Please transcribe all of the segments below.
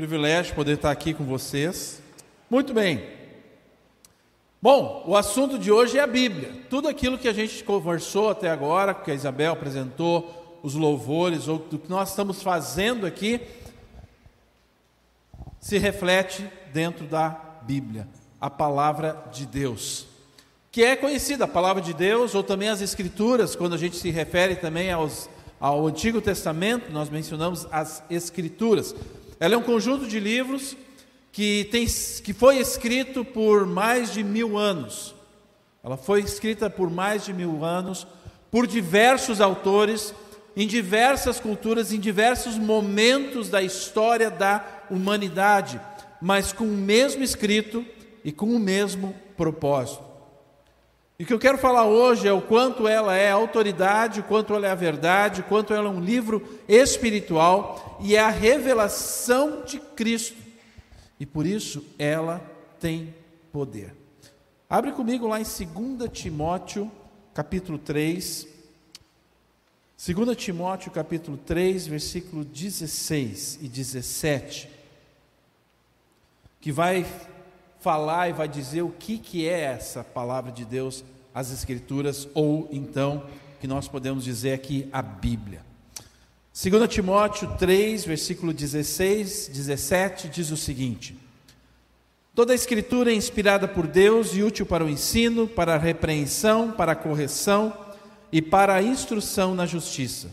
Privilégio poder estar aqui com vocês. Muito bem. Bom, o assunto de hoje é a Bíblia. Tudo aquilo que a gente conversou até agora, que a Isabel apresentou, os louvores, ou do que nós estamos fazendo aqui, se reflete dentro da Bíblia, a palavra de Deus. Que é conhecida a palavra de Deus, ou também as Escrituras, quando a gente se refere também aos, ao Antigo Testamento, nós mencionamos as Escrituras. Ela é um conjunto de livros que, tem, que foi escrito por mais de mil anos. Ela foi escrita por mais de mil anos, por diversos autores, em diversas culturas, em diversos momentos da história da humanidade, mas com o mesmo escrito e com o mesmo propósito. E o que eu quero falar hoje é o quanto ela é autoridade, o quanto ela é a verdade, o quanto ela é um livro espiritual e é a revelação de Cristo. E por isso ela tem poder. Abre comigo lá em 2 Timóteo, capítulo 3. 2 Timóteo, capítulo 3, versículo 16 e 17. Que vai falar e vai dizer o que, que é essa palavra de Deus, as Escrituras, ou então, que nós podemos dizer aqui, a Bíblia. 2 Timóteo 3, versículo 16, 17, diz o seguinte: Toda a Escritura é inspirada por Deus e útil para o ensino, para a repreensão, para a correção e para a instrução na justiça,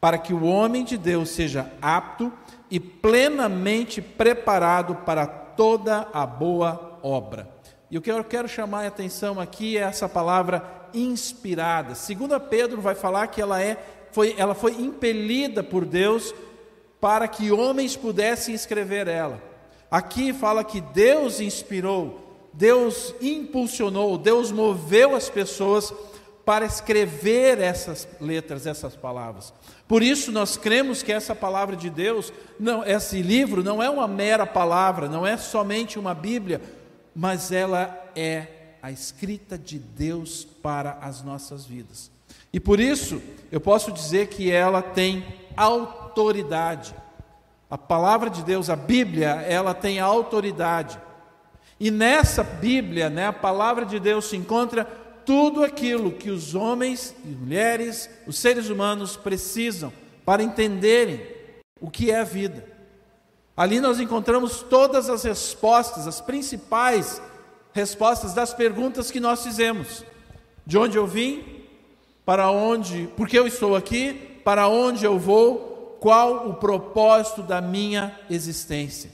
para que o homem de Deus seja apto e plenamente preparado para toda a boa obra. E o que eu quero chamar a atenção aqui é essa palavra inspirada. Segunda Pedro vai falar que ela é foi ela foi impelida por Deus para que homens pudessem escrever ela. Aqui fala que Deus inspirou, Deus impulsionou, Deus moveu as pessoas para escrever essas letras, essas palavras. Por isso nós cremos que essa palavra de Deus, não, esse livro não é uma mera palavra, não é somente uma Bíblia, mas ela é a escrita de Deus para as nossas vidas. E por isso eu posso dizer que ela tem autoridade. A palavra de Deus, a Bíblia, ela tem autoridade. E nessa Bíblia, né, a palavra de Deus se encontra tudo aquilo que os homens e mulheres, os seres humanos precisam para entenderem o que é a vida. Ali nós encontramos todas as respostas, as principais respostas das perguntas que nós fizemos. De onde eu vim? Para onde? Por que eu estou aqui? Para onde eu vou? Qual o propósito da minha existência?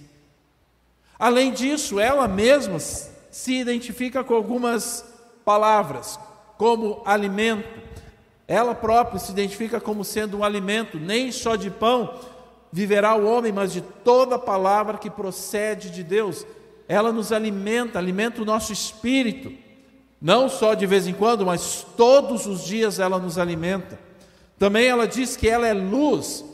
Além disso, ela mesma se identifica com algumas palavras, como alimento. Ela própria se identifica como sendo um alimento, nem só de pão viverá o homem, mas de toda palavra que procede de Deus. Ela nos alimenta, alimenta o nosso espírito. Não só de vez em quando, mas todos os dias ela nos alimenta. Também ela diz que ela é luz.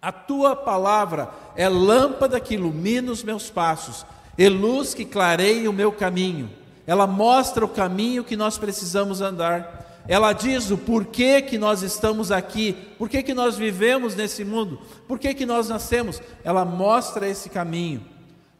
A tua palavra é lâmpada que ilumina os meus passos, e luz que clareia o meu caminho ela mostra o caminho que nós precisamos andar. Ela diz o porquê que nós estamos aqui, porquê que nós vivemos nesse mundo, porquê que nós nascemos. Ela mostra esse caminho.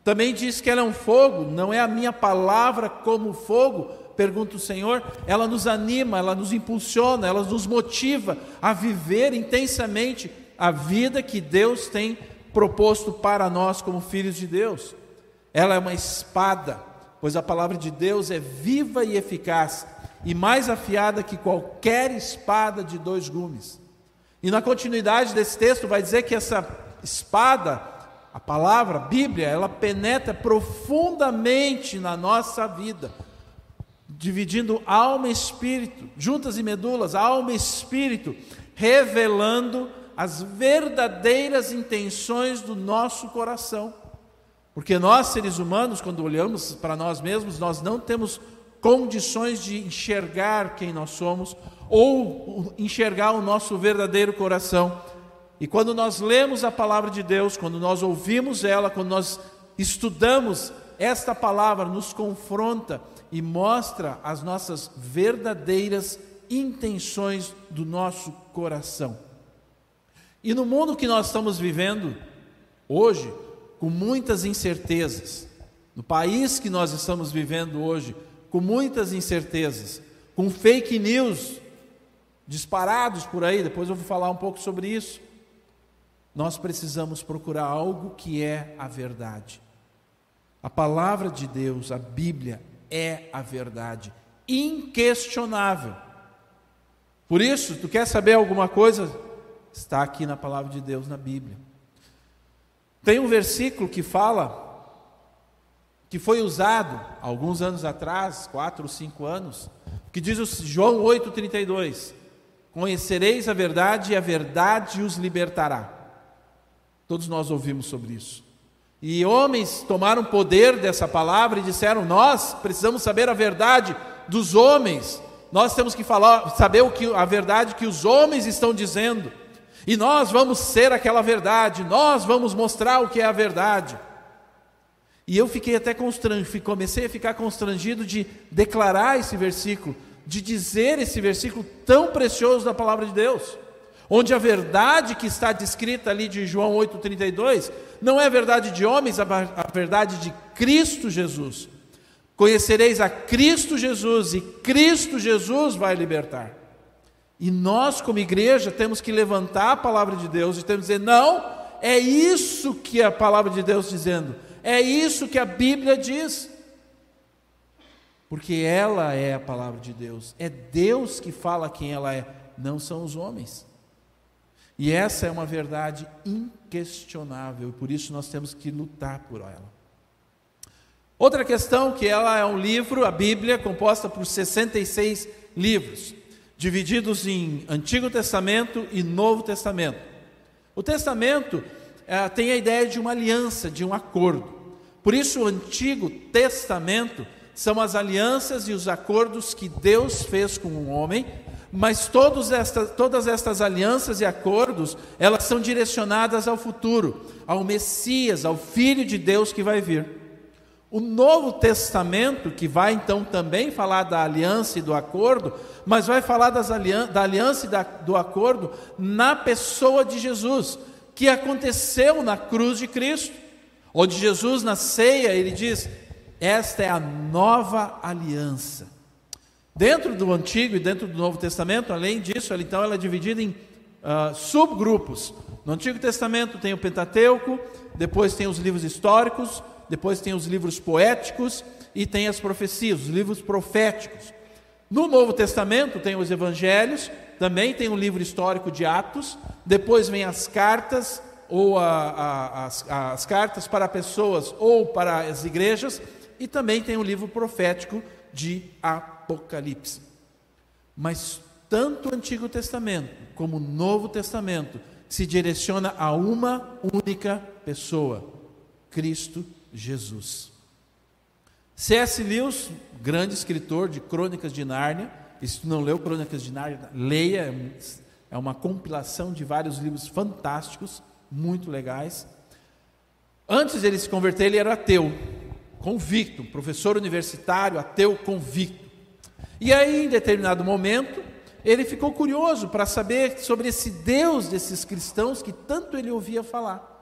Também diz que ela é um fogo, não é a minha palavra como fogo, pergunta o Senhor. Ela nos anima, ela nos impulsiona, ela nos motiva a viver intensamente a vida que Deus tem proposto para nós como filhos de Deus. Ela é uma espada pois a palavra de Deus é viva e eficaz, e mais afiada que qualquer espada de dois gumes. E na continuidade desse texto vai dizer que essa espada, a palavra, a Bíblia, ela penetra profundamente na nossa vida, dividindo alma e espírito, juntas e medulas, alma e espírito, revelando as verdadeiras intenções do nosso coração. Porque nós, seres humanos, quando olhamos para nós mesmos, nós não temos condições de enxergar quem nós somos ou enxergar o nosso verdadeiro coração. E quando nós lemos a palavra de Deus, quando nós ouvimos ela, quando nós estudamos esta palavra, nos confronta e mostra as nossas verdadeiras intenções do nosso coração. E no mundo que nós estamos vivendo hoje, com muitas incertezas. No país que nós estamos vivendo hoje, com muitas incertezas, com fake news disparados por aí, depois eu vou falar um pouco sobre isso. Nós precisamos procurar algo que é a verdade. A palavra de Deus, a Bíblia, é a verdade, inquestionável. Por isso, tu quer saber alguma coisa? Está aqui na palavra de Deus, na Bíblia. Tem um versículo que fala, que foi usado alguns anos atrás, quatro ou cinco anos, que diz o João 8,32: Conhecereis a verdade e a verdade os libertará. Todos nós ouvimos sobre isso. E homens tomaram poder dessa palavra e disseram: Nós precisamos saber a verdade dos homens. Nós temos que falar, saber o que a verdade que os homens estão dizendo. E nós vamos ser aquela verdade, nós vamos mostrar o que é a verdade. E eu fiquei até constrangido, comecei a ficar constrangido de declarar esse versículo, de dizer esse versículo tão precioso da palavra de Deus, onde a verdade que está descrita ali de João 8,32 não é verdade de homens, a verdade de Cristo Jesus. Conhecereis a Cristo Jesus e Cristo Jesus vai libertar. E nós, como igreja, temos que levantar a palavra de Deus e temos que dizer: não, é isso que a palavra de Deus dizendo, é isso que a Bíblia diz. Porque ela é a palavra de Deus, é Deus que fala quem ela é, não são os homens. E essa é uma verdade inquestionável, e por isso nós temos que lutar por ela. Outra questão que ela é um livro, a Bíblia, composta por 66 livros, divididos em Antigo Testamento e Novo Testamento. O Testamento é, tem a ideia de uma aliança, de um acordo. Por isso, o Antigo Testamento são as alianças e os acordos que Deus fez com o homem, mas esta, todas estas alianças e acordos, elas são direcionadas ao futuro, ao Messias, ao Filho de Deus que vai vir. O Novo Testamento, que vai então também falar da aliança e do acordo, mas vai falar alian da aliança e da, do acordo na pessoa de Jesus, que aconteceu na cruz de Cristo, onde Jesus, na ceia, ele diz: Esta é a nova aliança. Dentro do Antigo e dentro do Novo Testamento, além disso, ela, então ela é dividida em uh, subgrupos. No Antigo Testamento tem o Pentateuco, depois tem os livros históricos, depois tem os livros poéticos e tem as profecias, os livros proféticos. No Novo Testamento tem os evangelhos, também tem o livro histórico de Atos, depois vem as cartas, ou a, a, as, as cartas para pessoas ou para as igrejas, e também tem o livro profético de Apocalipse. Mas tanto o Antigo Testamento como o Novo Testamento se direciona a uma única pessoa, Cristo Jesus. C.S. Lewis, grande escritor de Crônicas de Nárnia, e se não leu Crônicas de Nárnia, leia, é uma compilação de vários livros fantásticos, muito legais. Antes de ele se converter, ele era ateu, convicto, professor universitário, ateu convicto. E aí, em determinado momento, ele ficou curioso para saber sobre esse Deus desses cristãos que tanto ele ouvia falar.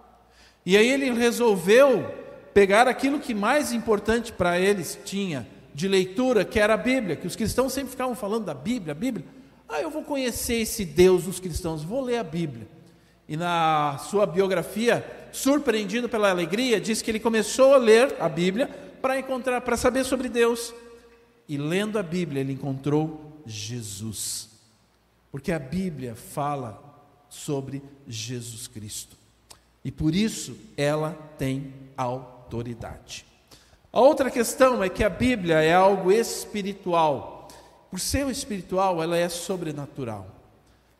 E aí ele resolveu pegar aquilo que mais importante para eles tinha de leitura, que era a Bíblia, que os cristãos sempre ficavam falando da Bíblia, a Bíblia. Ah, eu vou conhecer esse Deus dos cristãos, vou ler a Bíblia. E na sua biografia, surpreendido pela alegria, diz que ele começou a ler a Bíblia para encontrar, para saber sobre Deus. E lendo a Bíblia, ele encontrou Jesus. Porque a Bíblia fala sobre Jesus Cristo. E por isso ela tem autoridade autoridade. A outra questão é que a Bíblia é algo espiritual. Por ser espiritual, ela é sobrenatural.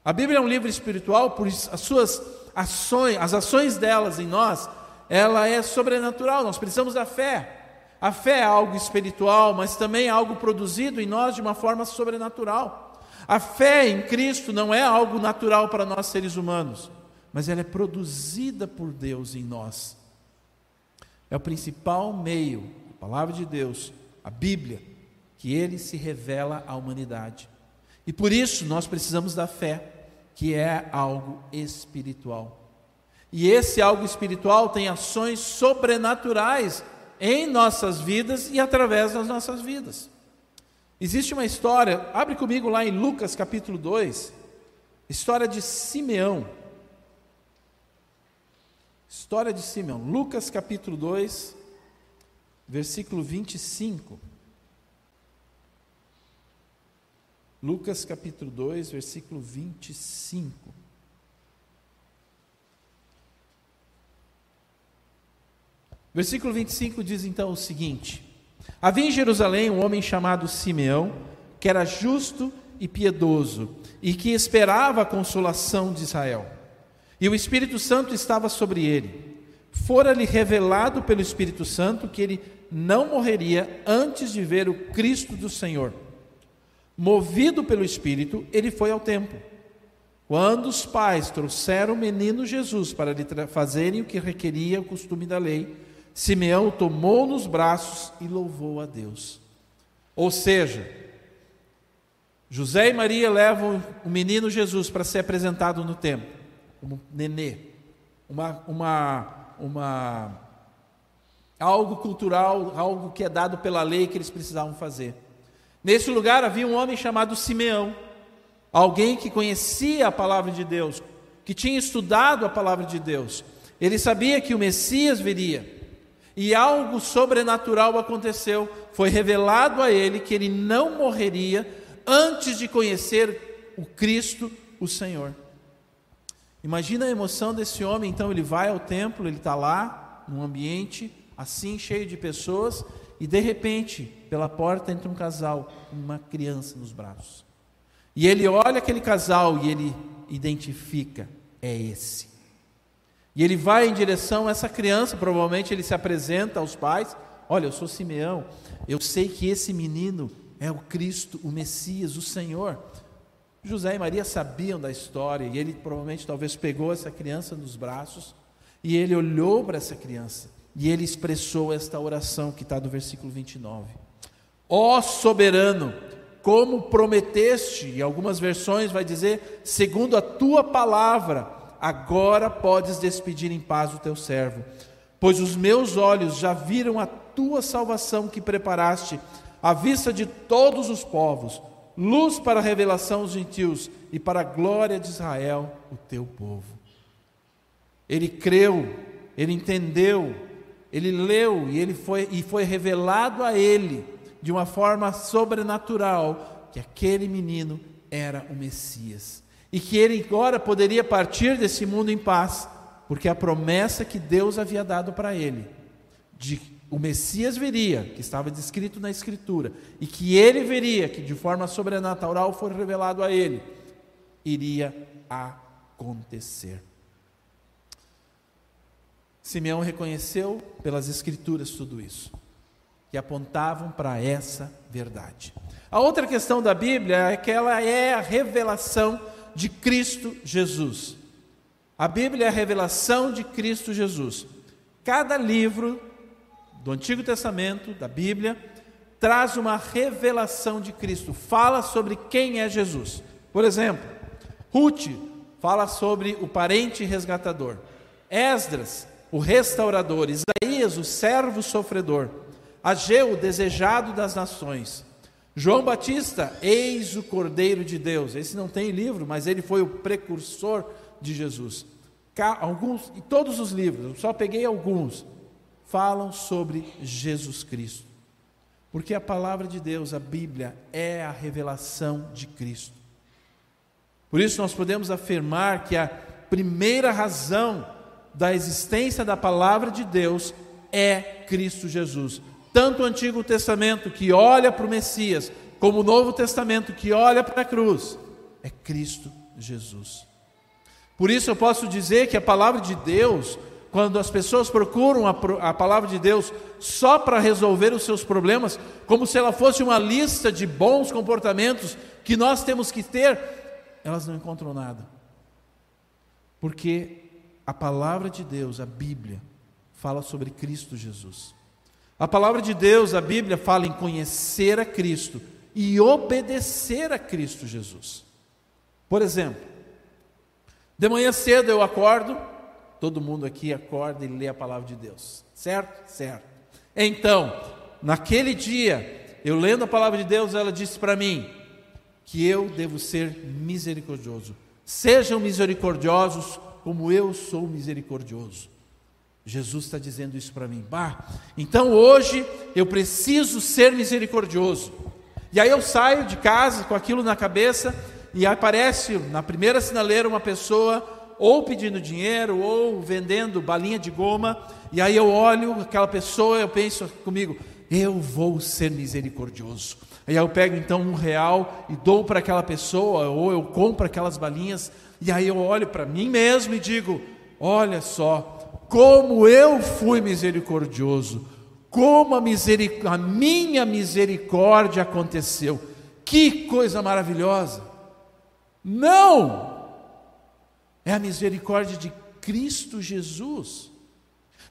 A Bíblia é um livro espiritual, por as suas ações, as ações delas em nós, ela é sobrenatural. Nós precisamos da fé. A fé é algo espiritual, mas também é algo produzido em nós de uma forma sobrenatural. A fé em Cristo não é algo natural para nós seres humanos, mas ela é produzida por Deus em nós. É o principal meio, a palavra de Deus, a Bíblia, que ele se revela à humanidade. E por isso nós precisamos da fé, que é algo espiritual. E esse algo espiritual tem ações sobrenaturais em nossas vidas e através das nossas vidas. Existe uma história, abre comigo lá em Lucas capítulo 2, história de Simeão. História de Simeão, Lucas capítulo 2, versículo 25. Lucas capítulo 2, versículo 25. Versículo 25 diz então o seguinte: Havia em Jerusalém um homem chamado Simeão, que era justo e piedoso, e que esperava a consolação de Israel. E o Espírito Santo estava sobre ele. Fora-lhe revelado pelo Espírito Santo que ele não morreria antes de ver o Cristo do Senhor. Movido pelo Espírito, ele foi ao templo. Quando os pais trouxeram o menino Jesus para lhe fazerem o que requeria o costume da lei, Simeão o tomou nos braços e louvou a Deus. Ou seja, José e Maria levam o menino Jesus para ser apresentado no templo, como nenê, uma, uma, uma, algo cultural, algo que é dado pela lei que eles precisavam fazer. Nesse lugar havia um homem chamado Simeão, alguém que conhecia a palavra de Deus, que tinha estudado a palavra de Deus. Ele sabia que o Messias viria. E algo sobrenatural aconteceu. Foi revelado a ele que ele não morreria antes de conhecer o Cristo, o Senhor. Imagina a emoção desse homem. Então ele vai ao templo, ele está lá, num ambiente assim, cheio de pessoas, e de repente, pela porta entra um casal uma criança nos braços. E ele olha aquele casal e ele identifica: é esse. E ele vai em direção a essa criança, provavelmente ele se apresenta aos pais: Olha, eu sou Simeão, eu sei que esse menino é o Cristo, o Messias, o Senhor. José e Maria sabiam da história e ele provavelmente talvez pegou essa criança nos braços e ele olhou para essa criança e ele expressou esta oração que está no versículo 29. Ó soberano, como prometeste, em algumas versões vai dizer, segundo a tua palavra, agora podes despedir em paz o teu servo, pois os meus olhos já viram a tua salvação que preparaste à vista de todos os povos, luz para a revelação dos gentios e para a glória de Israel, o teu povo. Ele creu, ele entendeu ele leu e ele foi e foi revelado a ele de uma forma sobrenatural que aquele menino era o Messias e que ele agora poderia partir desse mundo em paz, porque a promessa que Deus havia dado para ele de o Messias viria, que estava descrito na Escritura, e que ele veria, que de forma sobrenatural foi revelado a ele, iria acontecer. Simeão reconheceu pelas Escrituras tudo isso, que apontavam para essa verdade. A outra questão da Bíblia é que ela é a revelação de Cristo Jesus. A Bíblia é a revelação de Cristo Jesus. Cada livro do Antigo Testamento, da Bíblia, traz uma revelação de Cristo, fala sobre quem é Jesus. Por exemplo, Ruth fala sobre o parente resgatador. Esdras o restaurador, Isaías, o servo sofredor, Ageu, o desejado das nações, João Batista, eis o Cordeiro de Deus. Esse não tem livro, mas ele foi o precursor de Jesus. Alguns, e todos os livros, eu só peguei alguns, falam sobre Jesus Cristo. Porque a palavra de Deus, a Bíblia, é a revelação de Cristo. Por isso nós podemos afirmar que a primeira razão da existência da palavra de Deus é Cristo Jesus. Tanto o Antigo Testamento que olha para o Messias, como o Novo Testamento que olha para a cruz, é Cristo Jesus. Por isso eu posso dizer que a palavra de Deus, quando as pessoas procuram a, a palavra de Deus só para resolver os seus problemas, como se ela fosse uma lista de bons comportamentos que nós temos que ter, elas não encontram nada. Porque a palavra de Deus, a Bíblia, fala sobre Cristo Jesus. A palavra de Deus, a Bíblia, fala em conhecer a Cristo e obedecer a Cristo Jesus. Por exemplo, de manhã cedo eu acordo, todo mundo aqui acorda e lê a palavra de Deus. Certo? Certo. Então, naquele dia, eu lendo a palavra de Deus, ela disse para mim que eu devo ser misericordioso. Sejam misericordiosos como eu sou misericordioso. Jesus está dizendo isso para mim. Bah, então hoje eu preciso ser misericordioso. E aí eu saio de casa com aquilo na cabeça e aparece na primeira sinaleira uma pessoa ou pedindo dinheiro ou vendendo balinha de goma. E aí eu olho aquela pessoa, eu penso comigo, eu vou ser misericordioso. Aí eu pego então um real e dou para aquela pessoa, ou eu compro aquelas balinhas, e aí eu olho para mim mesmo e digo: olha só, como eu fui misericordioso, como a, miseric... a minha misericórdia aconteceu, que coisa maravilhosa. Não! É a misericórdia de Cristo Jesus.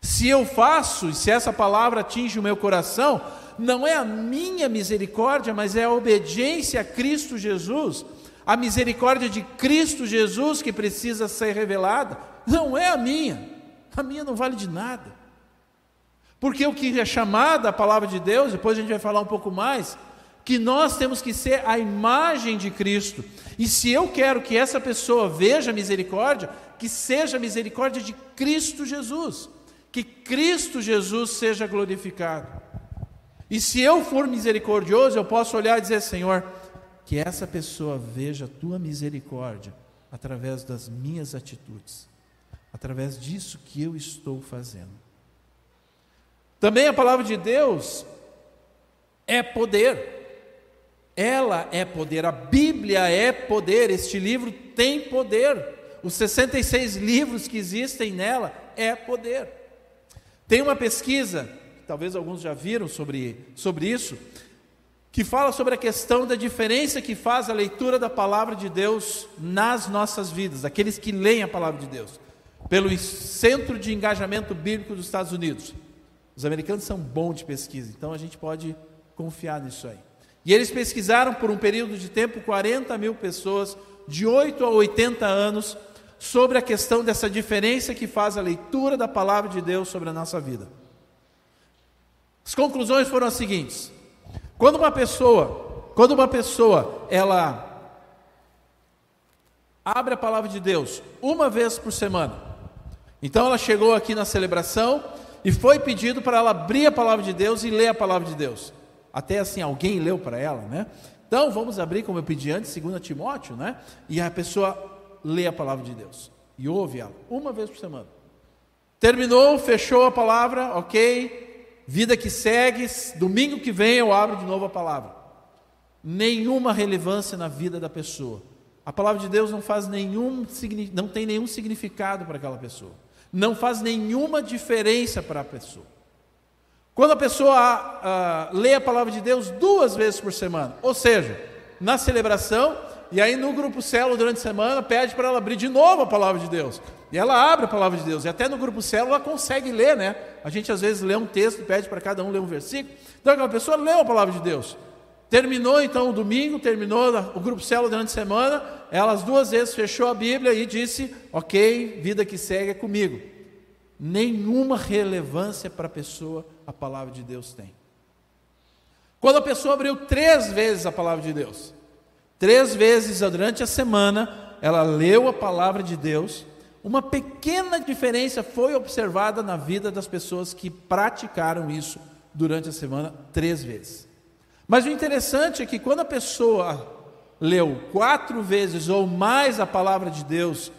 Se eu faço, e se essa palavra atinge o meu coração, não é a minha misericórdia, mas é a obediência a Cristo Jesus, a misericórdia de Cristo Jesus que precisa ser revelada, não é a minha, a minha não vale de nada. Porque o que é chamada a palavra de Deus, depois a gente vai falar um pouco mais, que nós temos que ser a imagem de Cristo. E se eu quero que essa pessoa veja misericórdia, que seja misericórdia de Cristo Jesus, que Cristo Jesus seja glorificado. E se eu for misericordioso, eu posso olhar e dizer: Senhor, que essa pessoa veja a tua misericórdia através das minhas atitudes, através disso que eu estou fazendo. Também a palavra de Deus é poder. Ela é poder, a Bíblia é poder, este livro tem poder. Os 66 livros que existem nela é poder. Tem uma pesquisa talvez alguns já viram sobre, sobre isso, que fala sobre a questão da diferença que faz a leitura da palavra de Deus nas nossas vidas, aqueles que leem a palavra de Deus, pelo Centro de Engajamento Bíblico dos Estados Unidos. Os americanos são bons de pesquisa, então a gente pode confiar nisso aí. E eles pesquisaram por um período de tempo 40 mil pessoas de 8 a 80 anos sobre a questão dessa diferença que faz a leitura da palavra de Deus sobre a nossa vida. As conclusões foram as seguintes: quando uma pessoa, quando uma pessoa, ela abre a palavra de Deus uma vez por semana. Então ela chegou aqui na celebração e foi pedido para ela abrir a palavra de Deus e ler a palavra de Deus. Até assim alguém leu para ela, né? Então vamos abrir como eu pedi antes, 2 Timóteo, né? E a pessoa lê a palavra de Deus e ouve ela uma vez por semana. Terminou, fechou a palavra, ok, vida que segue, domingo que vem eu abro de novo a palavra. Nenhuma relevância na vida da pessoa. A palavra de Deus não faz nenhum, não tem nenhum significado para aquela pessoa. Não faz nenhuma diferença para a pessoa. Quando a pessoa ah, lê a palavra de Deus duas vezes por semana, ou seja, na celebração e aí no grupo célula durante a semana pede para ela abrir de novo a palavra de Deus. E ela abre a palavra de Deus. E até no grupo célula ela consegue ler, né? A gente às vezes lê um texto pede para cada um ler um versículo. Então aquela pessoa leu a palavra de Deus. Terminou então o domingo, terminou o grupo célula durante a semana, ela as duas vezes fechou a Bíblia e disse: Ok, vida que segue é comigo. Nenhuma relevância para a pessoa a palavra de Deus tem. Quando a pessoa abriu três vezes a palavra de Deus, Três vezes durante a semana, ela leu a palavra de Deus. Uma pequena diferença foi observada na vida das pessoas que praticaram isso durante a semana, três vezes. Mas o interessante é que quando a pessoa leu quatro vezes ou mais a palavra de Deus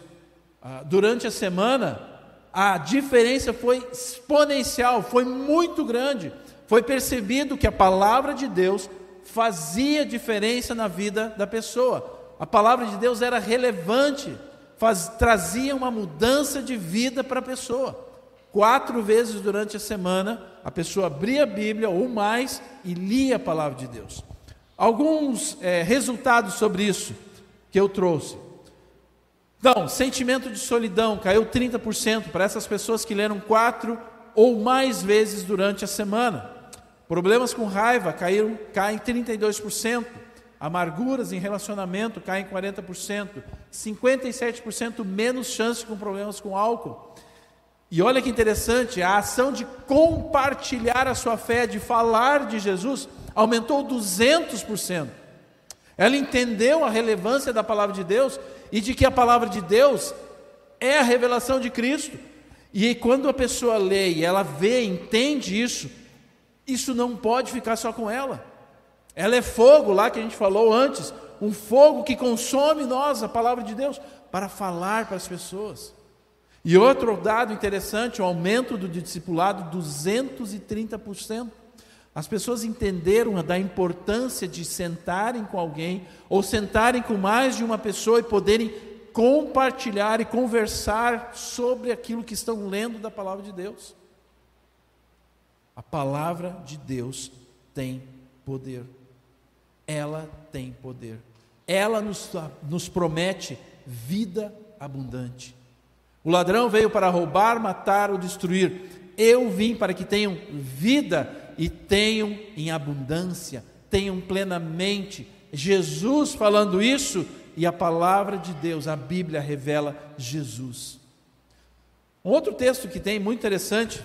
ah, durante a semana, a diferença foi exponencial, foi muito grande. Foi percebido que a palavra de Deus fazia diferença na vida da pessoa. A palavra de Deus era relevante, faz, trazia uma mudança de vida para a pessoa. Quatro vezes durante a semana, a pessoa abria a Bíblia ou mais e lia a palavra de Deus. Alguns é, resultados sobre isso que eu trouxe. Então, sentimento de solidão caiu 30% para essas pessoas que leram quatro ou mais vezes durante a semana. Problemas com raiva caíram, caem 32%. Amarguras em relacionamento caem 40%. 57% menos chance com problemas com álcool. E olha que interessante, a ação de compartilhar a sua fé, de falar de Jesus, aumentou 200%. Ela entendeu a relevância da palavra de Deus e de que a palavra de Deus é a revelação de Cristo. E quando a pessoa lê e ela vê, entende isso, isso não pode ficar só com ela. Ela é fogo, lá que a gente falou antes, um fogo que consome nós, a palavra de Deus, para falar para as pessoas. E outro dado interessante, o aumento do discipulado, 230%. As pessoas entenderam da importância de sentarem com alguém, ou sentarem com mais de uma pessoa e poderem compartilhar e conversar sobre aquilo que estão lendo da palavra de Deus. A palavra de Deus tem poder. Ela tem poder. Ela nos, nos promete vida abundante. O ladrão veio para roubar, matar ou destruir. Eu vim para que tenham vida e tenham em abundância, tenham plenamente. Jesus falando isso e a palavra de Deus, a Bíblia revela Jesus. Um outro texto que tem muito interessante,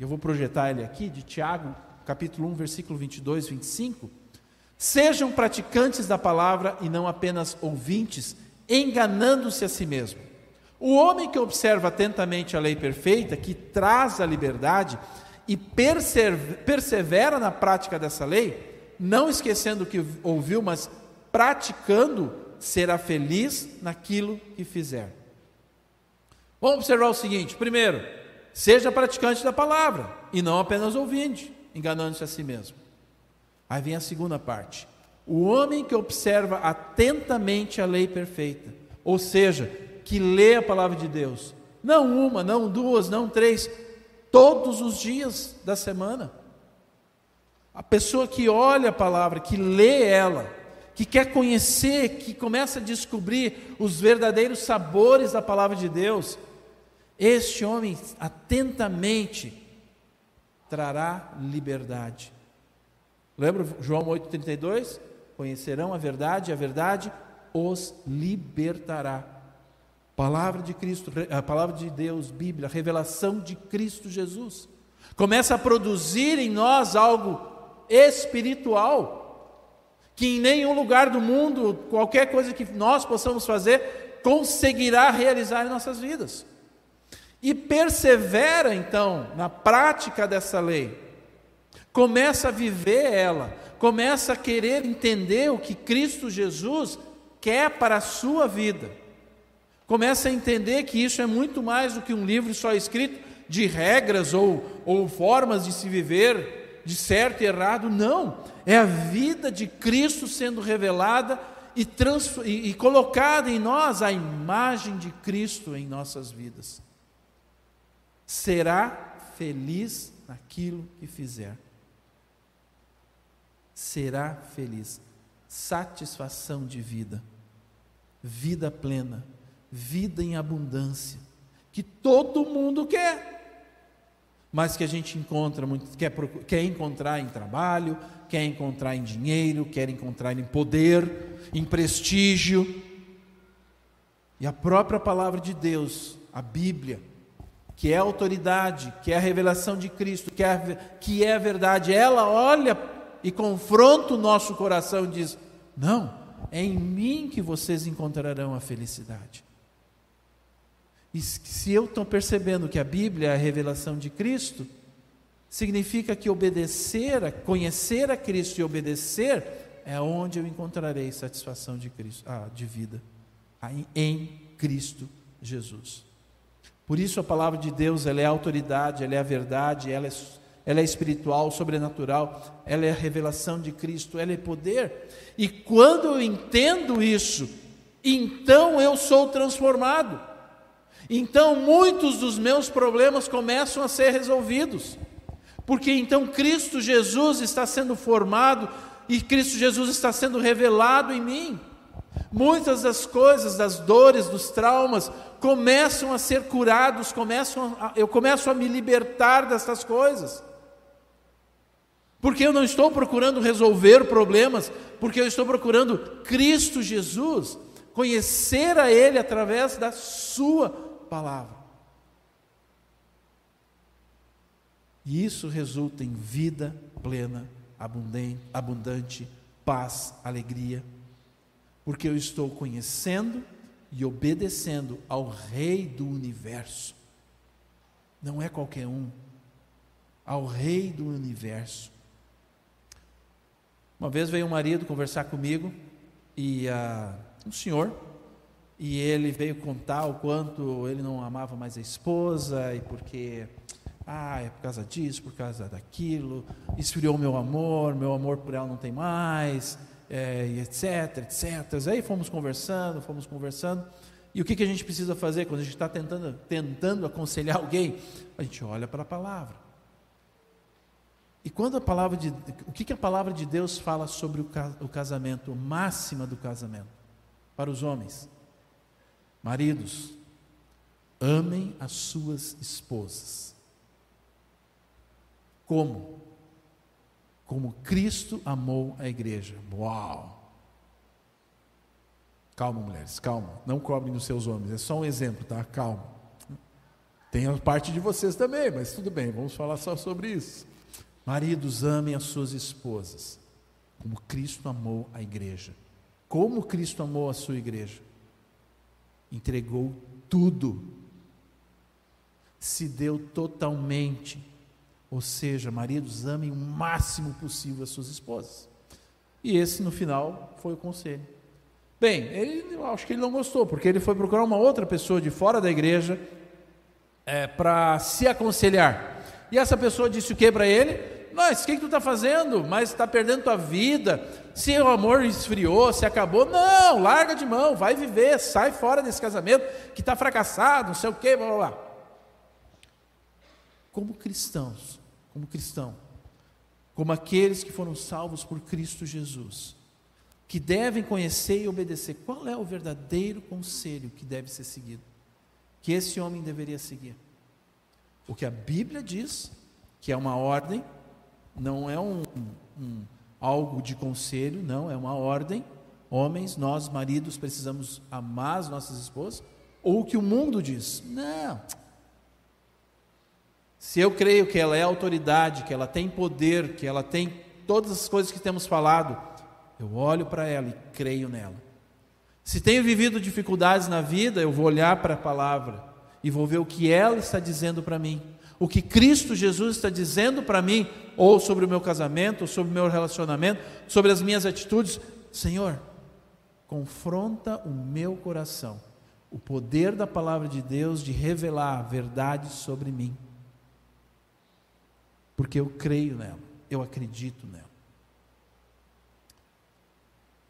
eu vou projetar ele aqui, de Tiago, capítulo 1, versículo 22, 25. Sejam praticantes da palavra e não apenas ouvintes, enganando-se a si mesmo. O homem que observa atentamente a lei perfeita, que traz a liberdade, e persevera na prática dessa lei, não esquecendo o que ouviu, mas praticando, será feliz naquilo que fizer. Vamos observar o seguinte: primeiro, seja praticante da palavra e não apenas ouvinte, enganando-se a si mesmo. Aí vem a segunda parte. O homem que observa atentamente a lei perfeita, ou seja, que lê a palavra de Deus, não uma, não duas, não três, todos os dias da semana. A pessoa que olha a palavra, que lê ela, que quer conhecer, que começa a descobrir os verdadeiros sabores da palavra de Deus, este homem atentamente trará liberdade. Lembra João 8,32? Conhecerão a verdade, a verdade os libertará. Palavra de Cristo, a palavra de Deus, Bíblia, revelação de Cristo Jesus. Começa a produzir em nós algo espiritual, que em nenhum lugar do mundo, qualquer coisa que nós possamos fazer, conseguirá realizar em nossas vidas. E persevera então na prática dessa lei. Começa a viver ela, começa a querer entender o que Cristo Jesus quer para a sua vida começa a entender que isso é muito mais do que um livro só escrito de regras ou, ou formas de se viver, de certo e errado. Não, é a vida de Cristo sendo revelada e, trans, e, e colocada em nós a imagem de Cristo em nossas vidas. Será feliz naquilo que fizer. Será feliz. Satisfação de vida, vida plena vida em abundância, que todo mundo quer, mas que a gente encontra muito, quer, quer encontrar em trabalho, quer encontrar em dinheiro, quer encontrar em poder, em prestígio. E a própria palavra de Deus, a Bíblia, que é a autoridade, que é a revelação de Cristo, que é que é a verdade, ela olha e confronta o nosso coração e diz: Não, é em mim que vocês encontrarão a felicidade. E se eu estou percebendo que a Bíblia é a revelação de Cristo, significa que obedecer, conhecer a Cristo e obedecer é onde eu encontrarei satisfação de Cristo, ah, de vida, em Cristo Jesus. Por isso a palavra de Deus, ela é a autoridade, ela é a verdade, ela é, ela é espiritual, sobrenatural, ela é a revelação de Cristo, ela é poder. E quando eu entendo isso, então eu sou transformado. Então muitos dos meus problemas começam a ser resolvidos, porque então Cristo Jesus está sendo formado e Cristo Jesus está sendo revelado em mim. Muitas das coisas, das dores, dos traumas, começam a ser curados, começam a, eu começo a me libertar dessas coisas. Porque eu não estou procurando resolver problemas, porque eu estou procurando Cristo Jesus, conhecer a Ele através da Sua palavra. E isso resulta em vida plena, abundante, paz, alegria, porque eu estou conhecendo e obedecendo ao Rei do universo. Não é qualquer um, ao Rei do universo. Uma vez veio um marido conversar comigo e uh, um senhor e ele veio contar o quanto ele não amava mais a esposa e porque ah, é por causa disso, por causa daquilo, esfriou meu amor, meu amor por ela não tem mais, é, etc, etc. Aí fomos conversando, fomos conversando. E o que, que a gente precisa fazer quando a gente está tentando, tentando aconselhar alguém? A gente olha para a palavra. E quando a palavra de o que, que a palavra de Deus fala sobre o casamento, máxima do casamento para os homens? Maridos, amem as suas esposas. Como? Como Cristo amou a igreja. Uau! Calma, mulheres, calma. Não cobrem dos seus homens. É só um exemplo, tá? Calma. Tem a parte de vocês também, mas tudo bem, vamos falar só sobre isso. Maridos, amem as suas esposas, como Cristo amou a igreja. Como Cristo amou a sua igreja? Entregou tudo, se deu totalmente. Ou seja, maridos, amem o máximo possível as suas esposas. E esse, no final, foi o conselho. Bem, ele, eu acho que ele não gostou, porque ele foi procurar uma outra pessoa de fora da igreja é, para se aconselhar. E essa pessoa disse o que para ele? Mas o que, que tu está fazendo? Mas está perdendo tua vida. Se o amor esfriou, se acabou. Não, larga de mão, vai viver, sai fora desse casamento que está fracassado, não sei o quê, blá blá blá. Como cristãos, como cristão, como aqueles que foram salvos por Cristo Jesus, que devem conhecer e obedecer, qual é o verdadeiro conselho que deve ser seguido? Que esse homem deveria seguir? O que a Bíblia diz, que é uma ordem não é um, um, algo de conselho, não, é uma ordem. Homens, nós maridos precisamos amar as nossas esposas, ou o que o mundo diz. Não. Se eu creio que ela é autoridade, que ela tem poder, que ela tem todas as coisas que temos falado, eu olho para ela e creio nela. Se tenho vivido dificuldades na vida, eu vou olhar para a palavra e vou ver o que ela está dizendo para mim o que Cristo Jesus está dizendo para mim, ou sobre o meu casamento, ou sobre o meu relacionamento, sobre as minhas atitudes. Senhor, confronta o meu coração, o poder da palavra de Deus de revelar verdades sobre mim, porque eu creio nela, eu acredito nela.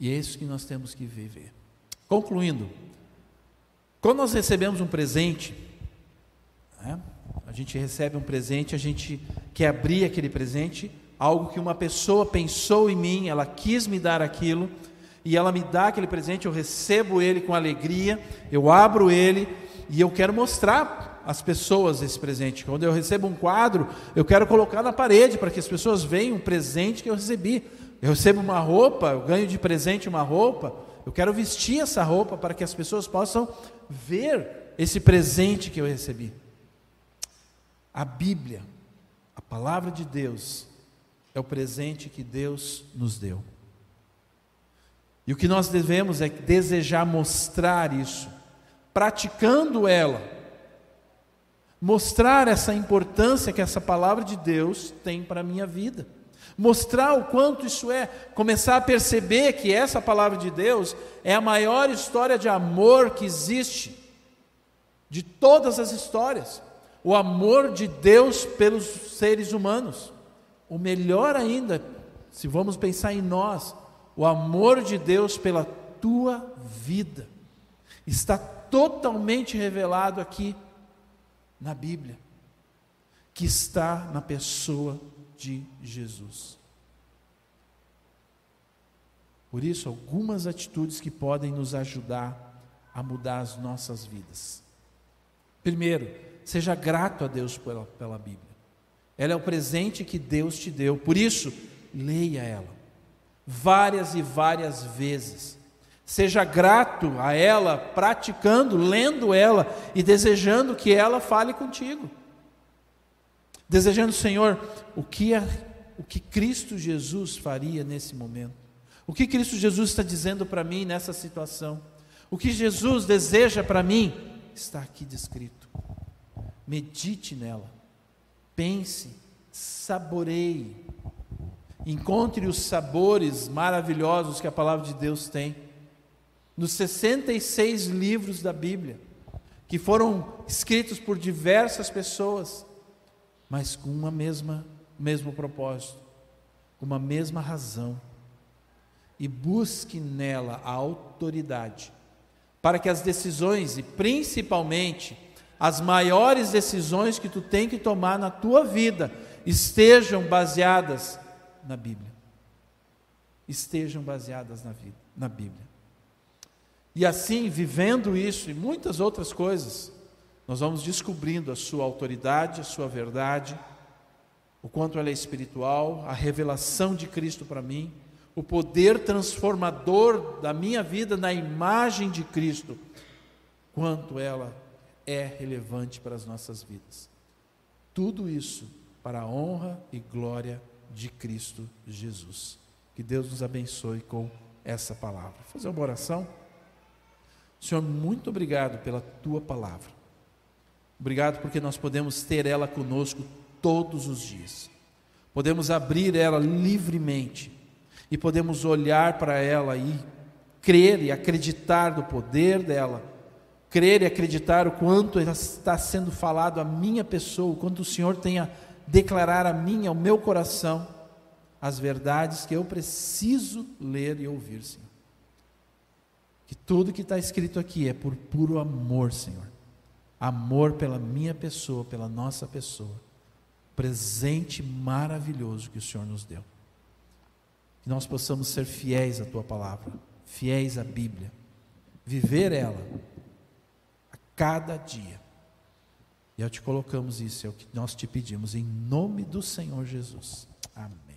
E é isso que nós temos que viver. Concluindo, quando nós recebemos um presente, né, a gente recebe um presente, a gente quer abrir aquele presente, algo que uma pessoa pensou em mim, ela quis me dar aquilo, e ela me dá aquele presente, eu recebo ele com alegria, eu abro ele e eu quero mostrar às pessoas esse presente. Quando eu recebo um quadro, eu quero colocar na parede para que as pessoas vejam um presente que eu recebi. Eu recebo uma roupa, eu ganho de presente uma roupa, eu quero vestir essa roupa para que as pessoas possam ver esse presente que eu recebi. A Bíblia, a palavra de Deus, é o presente que Deus nos deu. E o que nós devemos é desejar mostrar isso, praticando ela, mostrar essa importância que essa palavra de Deus tem para a minha vida, mostrar o quanto isso é, começar a perceber que essa palavra de Deus é a maior história de amor que existe, de todas as histórias o amor de Deus pelos seres humanos. O melhor ainda, se vamos pensar em nós, o amor de Deus pela tua vida está totalmente revelado aqui na Bíblia, que está na pessoa de Jesus. Por isso, algumas atitudes que podem nos ajudar a mudar as nossas vidas. Primeiro, Seja grato a Deus pela, pela Bíblia. Ela é o presente que Deus te deu. Por isso, leia ela várias e várias vezes. Seja grato a ela, praticando, lendo ela e desejando que ela fale contigo. desejando, Senhor, o que, o que Cristo Jesus faria nesse momento. O que Cristo Jesus está dizendo para mim nessa situação. O que Jesus deseja para mim está aqui descrito. Medite nela, pense, saboreie, encontre os sabores maravilhosos que a palavra de Deus tem. Nos 66 livros da Bíblia, que foram escritos por diversas pessoas, mas com uma mesma mesmo propósito, com uma mesma razão. E busque nela a autoridade, para que as decisões e principalmente as maiores decisões que tu tem que tomar na tua vida estejam baseadas na Bíblia. Estejam baseadas na vida, na Bíblia. E assim, vivendo isso e muitas outras coisas, nós vamos descobrindo a sua autoridade, a sua verdade, o quanto ela é espiritual, a revelação de Cristo para mim, o poder transformador da minha vida na imagem de Cristo, quanto ela é relevante para as nossas vidas. Tudo isso para a honra e glória de Cristo Jesus. Que Deus nos abençoe com essa palavra. Vou fazer uma oração. Senhor, muito obrigado pela tua palavra. Obrigado porque nós podemos ter ela conosco todos os dias. Podemos abrir ela livremente e podemos olhar para ela e crer e acreditar no poder dela, crer e acreditar o quanto está sendo falado à minha pessoa, o quanto o Senhor tem a declarar a mim, ao meu coração, as verdades que eu preciso ler e ouvir, Senhor. Que tudo que está escrito aqui é por puro amor, Senhor amor pela minha pessoa, pela nossa pessoa. Presente maravilhoso que o Senhor nos deu. Que nós possamos ser fiéis à tua palavra, fiéis à Bíblia, viver ela cada dia. E ao te colocamos isso, é o que nós te pedimos, em nome do Senhor Jesus. Amém.